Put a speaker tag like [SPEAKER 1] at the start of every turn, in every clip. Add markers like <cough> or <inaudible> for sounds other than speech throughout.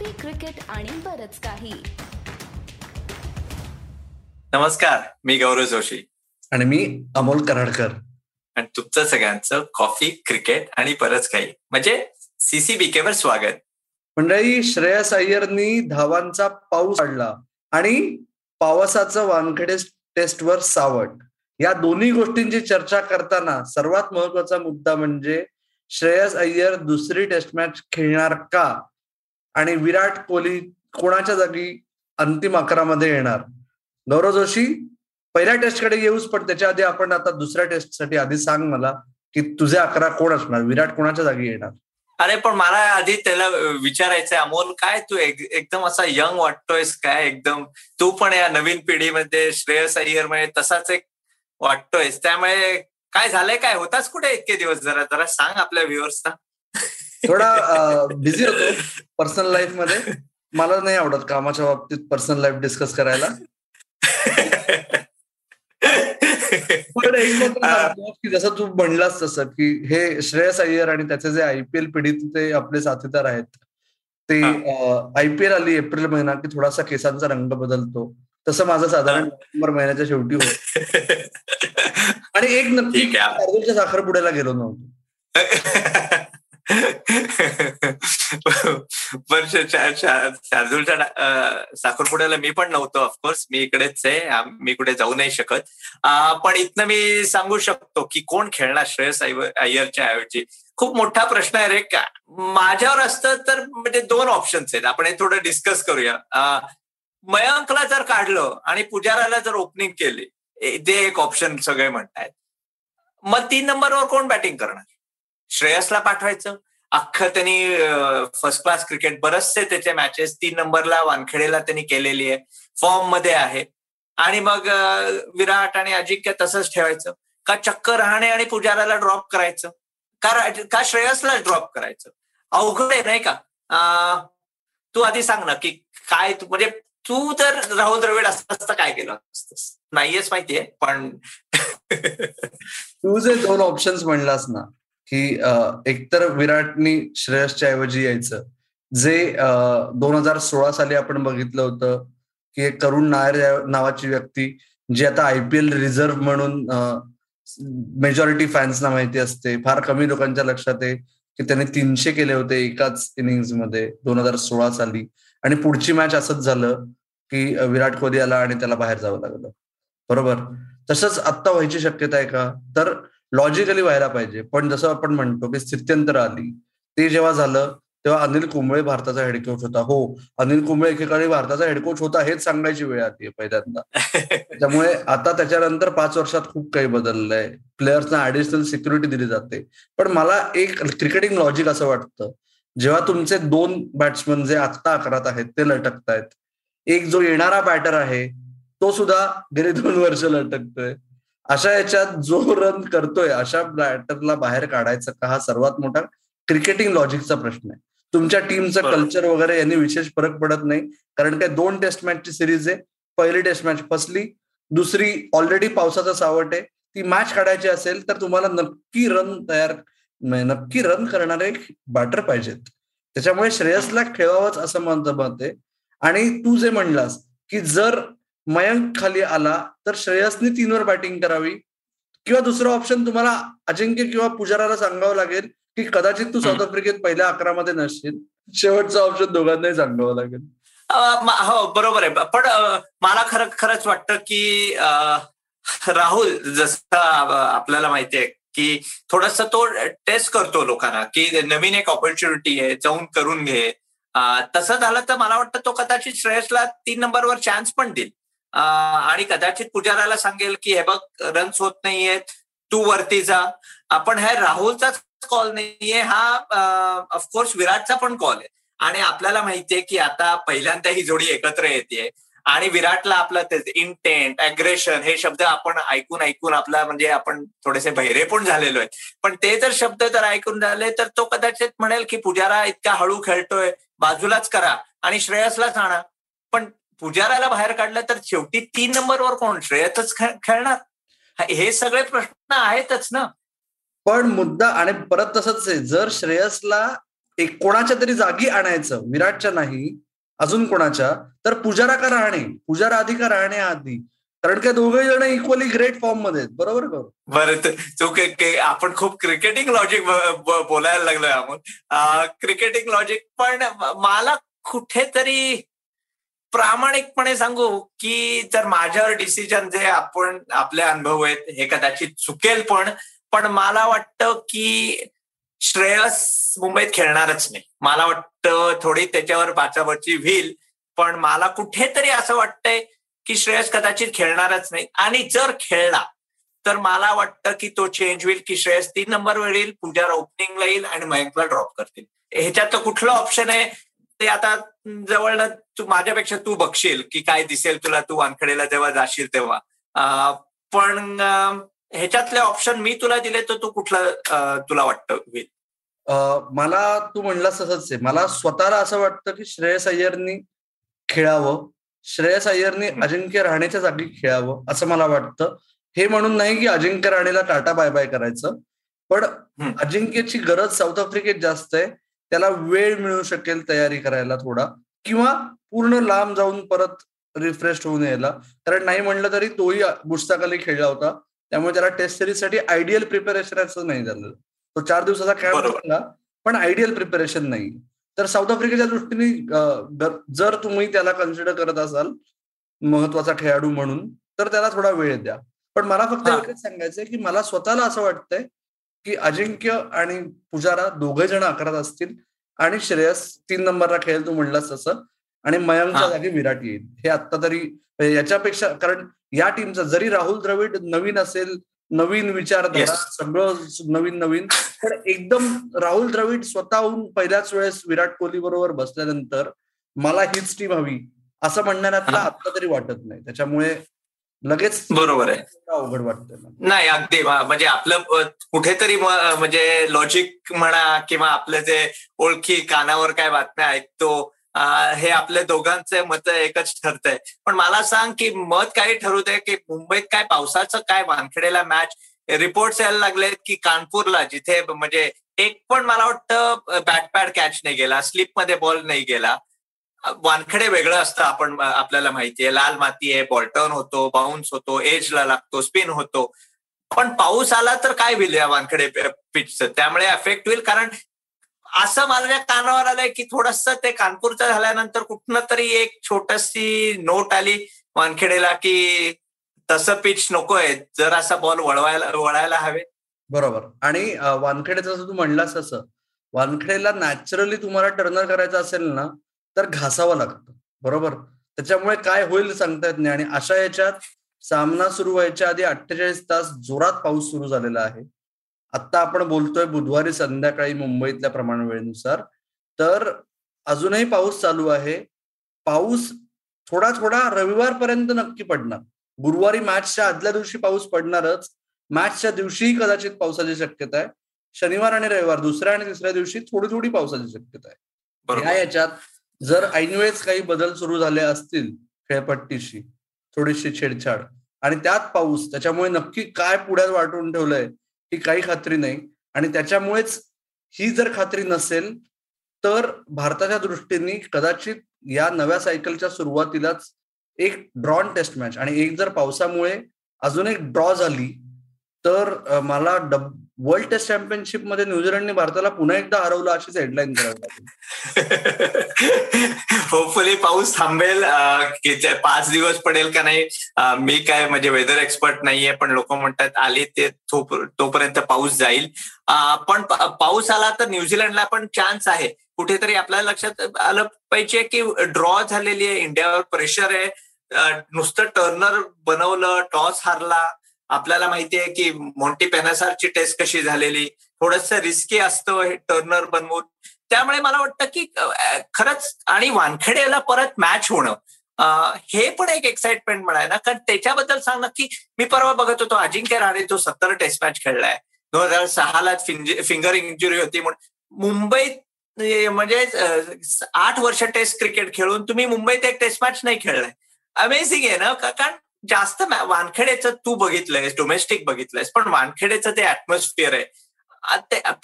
[SPEAKER 1] Coffee cricket आणि बरच काही.
[SPEAKER 2] नमस्कार मी गौरव जोशी.
[SPEAKER 3] आणि मी अमोल कराडकर.
[SPEAKER 2] आणि तुमचं सगळ्यांचं कॉफी क्रिकेट आणि बरंच काही. म्हणजे सीसीबीके वर स्वागत.
[SPEAKER 3] मंडळी श्रेयस अय्यरनी धावांचा पाऊस काढला आणि पावसाचं वानखेडे टेस्टवर सावट. या दोन्ही गोष्टींची चर्चा करताना सर्वात महत्त्वाचा मुद्दा म्हणजे श्रेयस अय्यर दुसरी टेस्ट मॅच खेळणार का? आणि विराट कोहली कोणाच्या जागी अंतिम अकरामध्ये येणार? गौरव जोशी पहिल्या टेस्टकडे येऊच पण त्याच्या आधी आपण आता दुसऱ्या टेस्टसाठी आधी सांग मला की तुझे अकरा कोण असणार? विराट कोणाच्या जागी येणार?
[SPEAKER 2] अरे पण मला आधी त्याला विचारायचंय अमोल काय तू एकदम असा यंग वाटतोयस काय एकदम? तू पण या नवीन पिढीमध्ये श्रेयस अय्यरमध्ये तसाच एक वाटतोयस. त्यामुळे काय झालंय काय? होताच कुठे इतके दिवस? जरा जरा सांग आपल्या व्ह्युअर्सना.
[SPEAKER 3] थोडा बिझी होतो पर्सनल लाईफमध्ये. मला नाही आवडत कामाच्या बाबतीत पर्सनल लाईफ डिस्कस करायला. पण एक की जसं तू म्हणलास तसं की हे श्रेयस अय्यर आणि त्याचे जे आयपीएल पिढीत ते आपले साथीदार आहेत. ते आयपीएल आली एप्रिल महिना की थोडासा केसांचा रंग बदलतो. तसं माझं साधारण नोव्हेंबर महिन्याच्या शेवटी होत. <laughs> आणि एक नक्की साखरपुड्याला गेलो नव्हतो. <laughs> <laughs>
[SPEAKER 2] साखरपुड्याला मी पण नव्हतो ऑफकोर्स मी इकडेच आहे. मी कुठे जाऊ नाही शकत. पण इथनं मी सांगू शकतो की कोण खेळणार श्रेयस अय्यरच्या ऐवजी? खूप मोठा प्रश्न आहे रे. का माझ्यावर असतं तर म्हणजे दोन ऑप्शन्स आहेत. आपण हे थोडं डिस्कस करूया. मयंकला जर काढलं आणि पुजाराला जर ओपनिंग केली ते एक ऑप्शन सगळे म्हणतायत. मग तीन नंबरवर कोण बॅटिंग करणार? श्रेयसला पाठवायचं. अख्खं त्यांनी फर्स्ट क्लास क्रिकेट बरेचसे त्याचे मॅचेस तीन नंबरला वानखेडेला त्यांनी केलेली आहे. फॉर्ममध्ये आहे. आणि मग विराट आणि अजिंक्य तसंच ठेवायचं. का चक्क राहणे आणि पुजाराला ड्रॉप करायचं? का का श्रेयसला ड्रॉप करायचं? अवघड आहे नाही का? तू आधी सांग ना की काय तू म्हणजे तू तर राहुल द्रविड असता काय केलं असतस? नाहीयेच माहितीये पण <laughs>
[SPEAKER 3] तू जे दोन ऑप्शन्स म्हणलास ना की एकतर विराटनी श्रेयसच्या ऐवजी यायचं. जे दोन हजार सोळा साली आपण बघितलं होतं की एक करुण नायर नावाची व्यक्ती जी आता आयपीएल रिझर्व्ह म्हणून मेजॉरिटी फॅन्सना माहिती असते. फार कमी लोकांच्या लक्षात आहे की त्याने तीनशे केले होते एकाच इनिंगमध्ये दोन हजार सोळा साली. आणि पुढची मॅच असंच झालं की विराट कोहली आला आणि त्याला बाहेर जावं लागलं. बरोबर? तसंच आत्ता व्हायची शक्यता आहे का? तर लॉजिकली व्हायला पाहिजे. पण जसं आपण म्हणतो की स्थित्यंतर आली. ते जेव्हा झालं तेव्हा अनिल कुंबळे भारताचा हेडकोच होता. हो अनिल कुंबळे एकेकाळी भारताचा हेडकोच होता हेच सांगायची वेळ आली पहिल्यांदा. त्यामुळे आता त्याच्यानंतर पाच वर्षात खूप काही बदललंय. प्लेयर्सना ऍडिशनल सिक्युरिटी दिली जाते. पण मला एक क्रिकेटिंग लॉजिक असं वाटतं. जेव्हा तुमचे दोन बॅट्समन जे आत्ता अकरात आहेत ते लटकतायत. एक जो येणारा बॅटर आहे तो सुद्धा गेली दोन वर्ष लटकतोय. अशा याच्यात जो रन करतोय अशा बॅटरला बाहेर काढायचं का हा सर्वात मोठा क्रिकेटिंग लॉजिकचा प्रश्न आहे. तुमच्या टीमचं कल्चर वगैरे यांनी विशेष फरक पडत नाही. कारण काय दोन टेस्ट मॅचची सिरीज आहे. पहिली टेस्ट मॅच फसली. दुसरी ऑलरेडी पावसाचा सावट आहे. ती मॅच काढायची असेल तर तुम्हाला नक्की रन तयार नक्की रन करणारे बॅटर पाहिजेत. त्याच्यामुळे श्रेयसला खेळावंच असं म्हणतं मत आहे आणि तू जे म्हणलास की जर मयंक खाली आला तर श्रेयसने तीनवर बॅटिंग करावी. किंवा दुसरं ऑप्शन तुम्हाला अजिंक्य किंवा पुजाराला सांगावं लागेल की कदाचित तू साऊथ आफ्रिकेत पहिल्या अकरामध्ये नसशील. शेवटचा ऑप्शन दोघांनाही सांगावं लागेल.
[SPEAKER 2] हो बरोबर आहे. पण मला खरं खरंच वाटतं की राहुल जसं आपल्याला माहितीये की थोडस तो टेस्ट करतो लोकांना की नवीन एक ऑपॉर्च्युनिटी आहे जाऊन करून घे. तसं झालं तर मला वाटतं तो कदाचित श्रेयसला तीन नंबरवर चान्स पण देईल. आणि कदाचित पुजाराला सांगेल की हे बघ रन्स होत नाहीयेत तू वरती जा. आपण हे राहुलचाच कॉल नाहीये हा ऑफकोर्स विराटचा पण कॉल आहे. आणि आपल्याला माहितीये की आता पहिल्यांदा ही जोडी एकत्र येते आणि विराटला आपलं इंटेंट अग्रेशन हे शब्द आपण ऐकून ऐकून आपला म्हणजे आपण थोडेसे बहिरे पण झालेलो आहेत. पण ते जर शब्द जर ऐकून झाले तर तो कदाचित म्हणेल की पुजारा इतका हळू खेळतोय बाजूलाच करा आणि श्रेयसलाच आणा. पण पुजाराला बाहेर काढलं तर शेवटी तीन नंबरवर कोण? श्रेयसच खेळणार. हे सगळे प्रश्न आहेतच ना.
[SPEAKER 3] पण मुद्दा आणि परत तसंच आहे जर श्रेयसला एक कोणाच्या तरी जागी आणायचं विराटच्या नाही अजून कोणाच्या तर पुजारा का राहणे? पुजारा आधी का राहणे आधी? कारण काय दोघे जण इक्वली ग्रेट फॉर्ममध्ये आहेत बरोबर का?
[SPEAKER 2] बरं तू आपण खूप क्रिकेटिंग लॉजिक बोलायला लागलोय आपण. क्रिकेटिंग लॉजिक पण मला कुठेतरी प्रामाणिकपणे सांगू की जर माझ्यावर डिसिजन जे आपण आपले अनुभव आहेत हे कदाचित चुकेल पण पण मला वाटतं की श्रेयस मुंबईत खेळणारच नाही. मला वाटतं थोडी त्याच्यावर बाचाबाची व्हील पण मला कुठेतरी असं वाटतंय की श्रेयस कदाचित खेळणारच नाही. आणि जर खेळला तर मला वाटतं की तो चेंज होईल की श्रेयस तीन नंबरवर येईल पुजारा ओपनिंगला येईल आणि मयंकला ड्रॉप करतील. ह्याच्यात कुठलं ऑप्शन आहे? ते आता जवळ तू माझ्यापेक्षा तू बघशील की काय दिसेल तुला तू वानखडेला जेव्हा जाशील तेव्हा. पण ह्याच्यातले ऑप्शन मी तुला दिले तर तू कुठलं तुला वाटतं होईल
[SPEAKER 3] मला तू म्हणलास तसंच आहे. मला स्वतःला असं वाटतं की श्रेयस अय्यरनी खेळावं. श्रेयस अय्यरनी अजिंक्य राहण्याच्या जागी खेळावं असं मला वाटतं. हे म्हणून नाही की अजिंक्य राणेला टाटा बाय बाय करायचं. पण अजिंक्यची गरज साऊथ आफ्रिकेत जास्त आहे. त्याला वेळ मिळू शकेल तयारी करायला थोडा किंवा पूर्ण लांब जाऊन परत रिफ्रेश होऊन यायला. कारण नाही म्हणलं तरी तोही बुस्ताखाली खेळला होता. त्यामुळे त्याला टेस्ट सिरीजसाठी आयडियल प्रिपरेशन असं नाही झालं तो चार दिवसाचा कॅम्प झाला पण आयडियल प्रिपरेशन नाही. तर साऊथ आफ्रिकेच्या दृष्टीने जर तुम्ही त्याला कन्सिडर करत असाल महत्त्वाचा खेळाडू म्हणून तर त्याला थोडा वेळ द्या. पण मला फक्त एकच सांगायचंय की मला स्वतःला असं वाटतंय की अजिंक्य आणि पुजारा दोघे जण आकारात असतील आणि श्रेयस तीन नंबरला खेळेल तू म्हणलास तसं. आणि मयंकच्या जागी विराट येईल. हे आता तरी याच्यापेक्षा कारण या टीमचा जरी राहुल द्रविड नवीन असेल नवीन विचारधारा सगळं नवीन नवीन पण एकदम राहुल द्रविड स्वतःहून पहिल्याच वेळेस विराट कोहली बरोबर बसल्यानंतर मला हीच टीम हवी असं म्हणण्यात आता तरी वाटत नाही. त्याच्यामुळे लगेच
[SPEAKER 2] बरोबर आहे.
[SPEAKER 3] अवघड वाटतं
[SPEAKER 2] नाही अगदी. म्हणजे आपलं कुठेतरी म्हणजे लॉजिक म्हणा किंवा आपलं जे ओळखी कानावर काय बातम्या ऐकतो हे आपल्या दोघांचे मत एकच ठरतंय. पण मला सांग की मत काही ठरू दे की मुंबईत काय पावसाचं काय वानखेडेला मॅच रिपोर्ट्स यायला लागलेत की कानपूरला जिथे म्हणजे एक पण मला वाटतं बॅटपॅड कॅच नाही गेला स्लिपमध्ये बॉल नाही गेला. वानखडे वेगळं असतं आपण आपल्याला माहिती आहे. लाल माती आहे बॉल्टर्न होतो बाउन्स होतो एजला लागतो स्पिन होतो. पण पाऊस आला तर काय होईल या वानखडे पिचचं? त्यामुळे अफेक्ट होईल कारण असं माझ्या कानावर आलंय की थोडस ते कानपूरचं झाल्यानंतर कुठनं तरी एक छोटशी नोट आली वानखेडेला की तसं पिच नकोय. जर असा बॉल वळवायला वळायला हवे.
[SPEAKER 3] बरोबर. आणि वानखेडेचं जसं तू म्हणलास तसं वानखेडेला नॅचरली तुम्हाला टर्नर करायचं असेल ना तर घासावं लागतं. बरोबर? त्याच्यामुळे काय होईल सांगता येत नाही. आणि अशा याच्यात सामना सुरू व्हायच्या आधी अठ्ठेचाळीस तास जोरात पाऊस सुरू झालेला आहे. आता आपण बोलतोय बुधवारी संध्याकाळी मुंबईतल्या प्रमाण वेळेनुसार तर अजूनही पाऊस चालू आहे. पाऊस थोडा थोडा रविवारपर्यंत नक्की पडणार. गुरुवारी मॅचच्या आदल्या दिवशी पाऊस पडणारच. मॅचच्या दिवशीही कदाचित पावसाची शक्यता आहे. शनिवार आणि रविवार दुसऱ्या आणि तिसऱ्या दिवशी थोडी थोडी पावसाची शक्यता आहे. या याच्यात जर ऐनवेळेस काही बदल सुरू झाले असतील खेळपट्टीशी थोडीशी छेडछाड. आणि त्यात पाऊस त्याच्यामुळे नक्की काय पुढ्यात वाटून ठेवलंय ही काही खात्री नाही. आणि त्याच्यामुळेच ही जर खात्री नसेल तर भारताच्या दृष्टीने कदाचित या नव्या सायकलच्या सुरुवातीलाच एक ड्रॉन टेस्ट मॅच आणि एक जर पावसामुळे अजून एक ड्रॉ झाली तर मला डब वर्ल्ड टेस्ट चॅम्पियनशिपमध्ये न्यूझीलंडने भारताला पुन्हा एकदा हरवलं अशीच हेडलाईन करावी
[SPEAKER 2] होपफुली <laughs> पाऊस थांबेल पाच दिवस पडेल का नाही मी काय म्हणजे वेदर एक्सपर्ट नाहीये पण लोक म्हणतात आली ते तोपर्यंत पाऊस जाईल. पण पाऊस आला तर न्यूझीलंडला पण चान्स आहे. कुठेतरी आपल्याला लक्षात आलं पाहिजे की ड्रॉ झालेली आहे इंडियावर प्रेशर आहे. नुसतं टर्नर बनवलं टॉस हारला आपल्याला माहिती आहे की मोंटी पेनासारची टेस्ट कशी झालेली थोडस रिस्की असतं हे टर्नर बनवून. त्यामुळे मला वाटतं की खरंच आणि वानखेडेला परत मॅच होणं हे पण एक एक्साइटमेंट म्हणाय ना. कारण त्याच्याबद्दल सांग की मी परवा बघत होतो अजिंक्य राणे तो सत्तर टेस्ट मॅच खेळलाय दोन हजार सहाला फिंगर इंजुरी होती म्हणून मुंबईत म्हणजे आठ वर्ष टेस्ट क्रिकेट खेळून तुम्ही मुंबईत एक टेस्ट मॅच नाही खेळलाय. अमेझिंग आहे ना? कारण जास्त वानखेड्याचं तू बघितलंयस डोमेस्टिक बघितलंयस पण वानखेडेचं ते ऍटमॉस्फिअर आहे.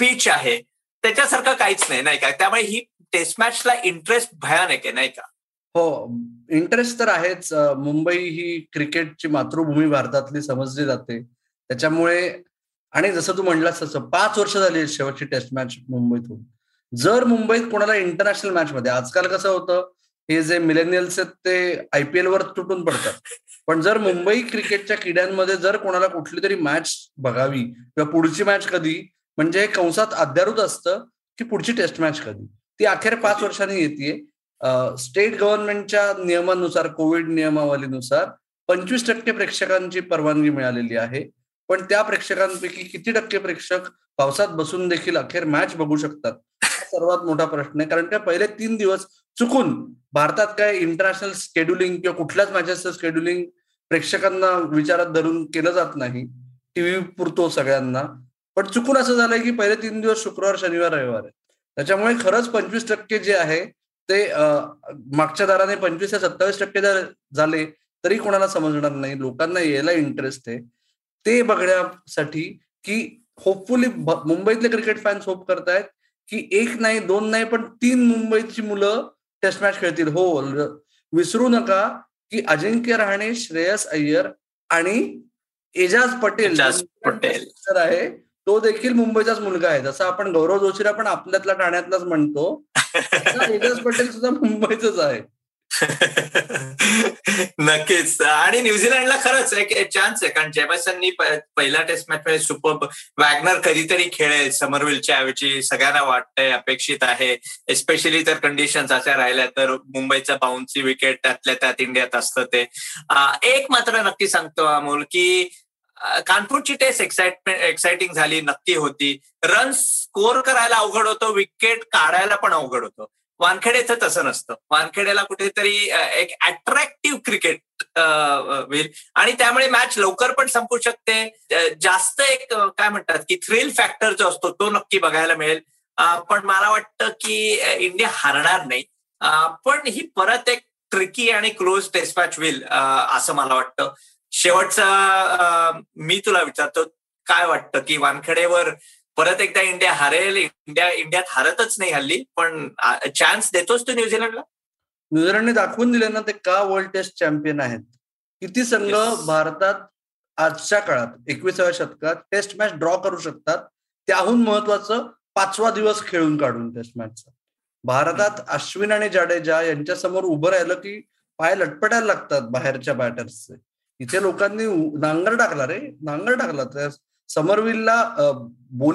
[SPEAKER 2] पिच आहे. त्याच्यासारखं काहीच नाही नाही का? त्यामुळे ही टेस्ट मॅचला इंटरेस्ट भयानक आहे नाही का?
[SPEAKER 3] हो इंटरेस्ट तर आहेच. मुंबई ही क्रिकेटची मातृभूमी भारतातली समजली जाते. त्याच्यामुळे आणि जसं तू म्हणलास तसं पाच वर्ष झाली शेवटची टेस्ट मॅच मुंबईतून. जर मुंबईत कोणाला इंटरनॅशनल मॅच मध्ये आजकाल कसं होतं हे जे मिलेनियल्स आहेत ते आयपीएल वर तुटून पडतात. पण जर मुंबई क्रिकेटच्या किड्यांमध्ये जर कोणाला कुठली तरी मॅच बघावी किंवा पुढची मॅच कधी म्हणजे कंसात अध्यारूत असतं की पुढची टेस्ट मॅच कधी. ती अखेर पाच वर्षांनी येते स्टेट गव्हर्नमेंटच्या नियमानुसार कोविड नियमावलीनुसार पंचवीस टक्के प्रेक्षकांची परवानगी मिळालेली आहे. पण त्या प्रेक्षकांपैकी किती टक्के प्रेक्षक पावसात बसून देखील अखेर मॅच बघू शकतात? सर्वात मोठा प्रश्न आहे. कारण काय पहिले तीन दिवस चुकून भारतात काय इंटरनॅशनल स्केड्युलिंग किंवा कुठल्याच मॅचेसचं स्केड्युलिंग प्रेक्षकांना विचारात धरून केलं जात नाही. टीव्ही पुरतो सगळ्यांना. पण चुकून असं झालंय की पहिले तीन दिवस शुक्रवार शनिवार रविवार आहे. त्याच्यामुळे खरंच पंचवीस टक्के जे आहे ते मागच्या दाराने पंचवीस ते सत्तावीस टक्के जर झाले तरी कोणाला समजणार नाही. लोकांना यायला इंटरेस्ट आहे. ते बघण्यासाठी की होपफुली मुंबईतले क्रिकेट फॅन्स होप करतायत. की एक नाही दोन नाही पण तीन मुंबईची मुलं टेस्ट मॅच खेळतील. हो विसरू नका की अजिंक्य रहाणे श्रेयस अय्यर आणि एजाज पटेल.
[SPEAKER 2] पटेल.
[SPEAKER 3] आहे तो देखील मुंबईचाच मुलगा आहे. जसं आपण गौरव जोशीला पण आपल्यातला ठाण्यातलाच म्हणतो <laughs> एजाज पटेल सुद्धा मुंबईच आहे. <laughs>
[SPEAKER 2] नक्कीच. आणि न्यूझीलंडला खरंच एक चान्स आहे कारण जेमसननी पहिला टेस्ट मॅच मध्ये सुपर वॅगनर कधीतरी खेळेल समरविलच्या ऐवजी सगळ्यांना वाटतंय अपेक्षित आहे. एस्पेशली तर कंडिशन्स अशा राहिल्या तर मुंबईचा बाउन्सी विकेट त्यातल्या त्यात इंडियात असतं ते. एक मात्र नक्की सांगतो अमोल की कानपूरची टेस्ट एक्साइटमेंट एक्साइटिंग झाली नक्की होती. रन स्कोर करायला अवघड होतो विकेट काढायला पण अवघड होतं. वानखेडेचं तसं नसतं. वानखेडेला कुठेतरी एक अट्रॅक्टिव्ह क्रिकेट होईल आणि त्यामुळे मॅच लवकर पण संपू शकते. जास्त एक काय म्हणतात की थ्रिल फॅक्टर जो असतो तो नक्की बघायला मिळेल. पण मला वाटतं की इंडिया हरणार नाही. पण ही परत एक ट्रिकी आणि क्लोज टेस्ट मॅच होईल असं मला वाटतं. शेवटचा मी तुला विचारतो काय वाटतं की वानखेडेवर परत एकदा इंडिया हरेल इंडिया इंडियात हरतच नाही हल्ली पण चान्स देतोच तो न्यूझीलंडला.
[SPEAKER 3] न्यूझीलंडने दाखवून दिले ना ते का वर्ल्ड टेस्ट चॅम्पियन आहेत? किती संघ भारतात आजच्या काळात एकविसाव्या शतकात टेस्ट मॅच ड्रॉ करू शकतात? त्याहून महत्वाचं पाचवा दिवस खेळून काढून टेस्ट मॅचचा भारतात अश्विन आणि जाडेजा यांच्या समोर उभं राहिलं की पाय लटपटायला लागतात बाहेरच्या बॅटर्सचे इथे लोकांनी नांगर टाकला रे नांगर टाकला. समरविलला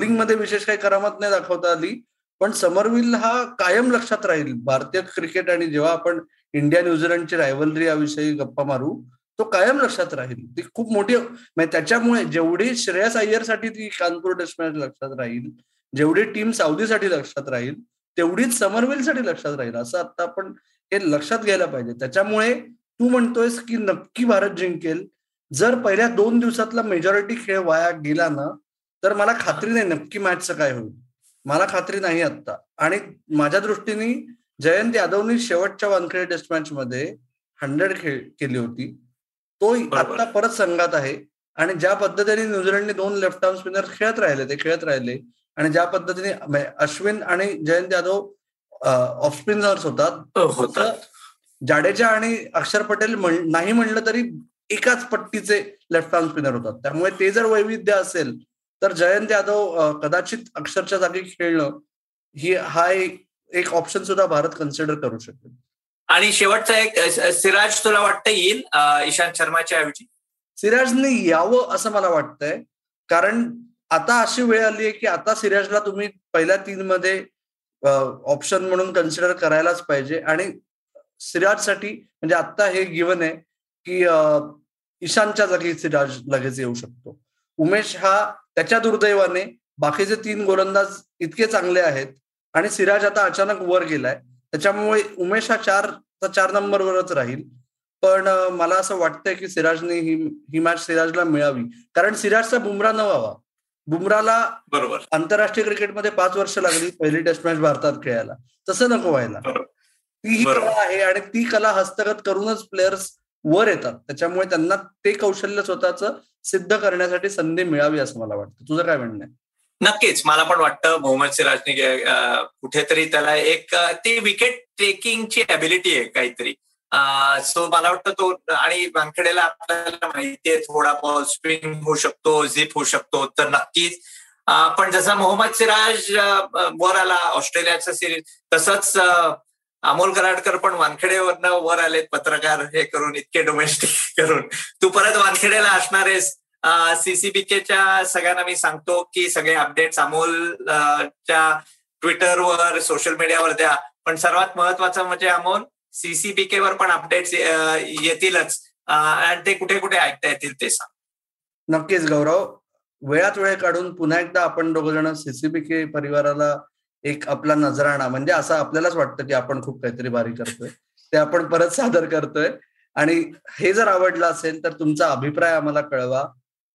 [SPEAKER 3] मध्ये विशेष काही करामत नाही दाखवता आली पण समरविल हा कायम लक्षात राहील. भारतीय क्रिकेट आणि जेव्हा आपण इंडिया न्यूझीलंडची रायव्हलरी याविषयी गप्पा मारू तो कायम लक्षात राहील. ती खूप मोठी म्हणजे त्याच्यामुळे जेवढी श्रेयस अय्यरसाठी ती कानपूर टेस्ट मॅच लक्षात राहील जेवढी टीम साऊदीसाठी लक्षात राहील तेवढीच समरविलसाठी लक्षात राहील असं आता आपण हे लक्षात घ्यायला पाहिजे. त्याच्यामुळे तू म्हणतोयस की नक्की भारत जिंकेल जर पहिल्या दोन दिवसातला मेजॉरिटी खेळ वाया गेला ना तर मला खात्री नाही नक्की मॅचचं काय होईल. मला खात्री नाही आता आणि माझ्या दृष्टीने जयंत यादवनी शेवटच्या वानखेडे टेस्ट मॅच मध्ये हंड्रेड खेळ केली होती. तो आता परत संघात आहे. आणि ज्या पद्धतीने न्यूझीलंडने दोन लेफ्ट आर्म स्पिनर खेळत राहिले ते खेळत राहिले. आणि ज्या पद्धतीने अश्विन आणि जयंत यादव ऑफ स्पिनर्स होतात. जाडेजा आणि अक्षर पटेल नाही म्हणलं तरी एकाच पट्टीचे लेफ्ट आर्म स्पिनर होतात. त्यामुळे ते जर वैविध्य असेल तर जयंत यादव कदाचित अक्षरच्या जागी खेळणं ही हा एक ऑप्शन सुद्धा भारत कन्सिडर करू शकेल.
[SPEAKER 2] आणि शेवटचा एक सिराज तुला वाटतं येईल ईशांत शर्माच्या ऐवजी?
[SPEAKER 3] सिराजने यावं असं मला वाटतंय. कारण आता अशी वेळ आली आहे की आता सिराजला तुम्ही पहिल्या तीन मध्ये ऑप्शन म्हणून कन्सिडर करायलाच पाहिजे. आणि सिराजसाठी म्हणजे आता हे गिवन आहे की ईशानच्या जागी सिराज लगेच येऊ शकतो. उमेश हा त्याच्या दुर्दैवाने बाकीचे तीन गोलंदाज इतके चांगले आहेत आणि सिराज आता अचानक वर गेलाय. त्याच्यामुळे उमेश हा चार चार नंबरवरच राहील. पण मला असं वाटतंय की सिराजने ही ही मॅच सिराजला मिळावी. कारण सिराजचा बुमरा न व्हावा. बुमराला
[SPEAKER 2] बरोबर.
[SPEAKER 3] आंतरराष्ट्रीय क्रिकेटमध्ये पाच वर्ष लागली पहिली टेस्ट मॅच भारतात खेळायला. तसं नको व्हायला. ती ही कला आहे आणि ती कला हस्तगत करूनच प्लेयर्स वर येतात. त्याच्यामुळे त्यांना ते कौशल्य स्वतःच सिद्ध करण्यासाठी संधी मिळावी असं मला वाटतं. तुझं काय म्हणणं आहे?
[SPEAKER 2] नक्कीच. मला पण वाटतं मोहम्मद सिराजने कुठेतरी त्याला एक ती विकेट टेकिंगची अबिलिटी आहे काहीतरी. सो मला वाटतं तो आणि वानखेडेला आपल्याला माहितीये थोडा बॉल स्विंग होऊ शकतो झिप होऊ शकतो तर नक्कीच. पण जसा मोहम्मद सिराज वर आला ऑस्ट्रेलियाचा सिरीज तसंच अमोल कराडकर पण वानखेडेवरनं वर आलेत पत्रकार हे करून इतके डोमेस्टिक करून. तू परत वानखेडेला असणार आहेस सीसीबीकेच्या सगळ्यांना मी सांगतो की सगळे अपडेट्स अमोलच्या ट्विटरवर सोशल मीडियावर द्या. पण सर्वात महत्वाचं म्हणजे अमोल सीसीबीके वर पण अपडेट्स येतीलच. आणि ते कुठे कुठे ऐकता येतील ते सांग.
[SPEAKER 3] नक्कीच गौरव. वेळात वेळ काढून पुन्हा एकदा आपण दोघ जण सीसीबीके परिवाराला एक आपला नजराणा म्हणजे असं आपल्यालाच वाटतं की आपण खूप काहीतरी भारी करतोय. ते आपण परत सादर करतोय. आणि हे जर आवडलं असेल तर तुमचा अभिप्राय आम्हाला कळवा.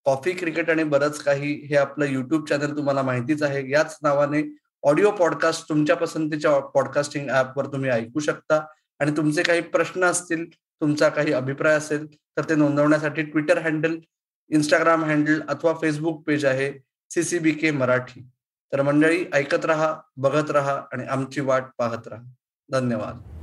[SPEAKER 3] कॉफी क्रिकेट आणि बरंच काही हे आपलं युट्यूब चॅनल तुम्हाला माहितीच आहे. याच नावाने ऑडिओ पॉडकास्ट तुमच्या पसंतीच्या पॉडकास्टिंग ऍपवर तुम्ही ऐकू शकता. आणि तुमचे काही प्रश्न असतील तुमचा काही अभिप्राय असेल तर ते नोंदवण्यासाठी ट्विटर हँडल इंस्टाग्राम हँडल अथवा फेसबुक पेज आहे. सीसीबी के मराठी. तर मंडळी ऐकत रहा बघत रहा आणि आमची वाट पाहत राहा. धन्यवाद.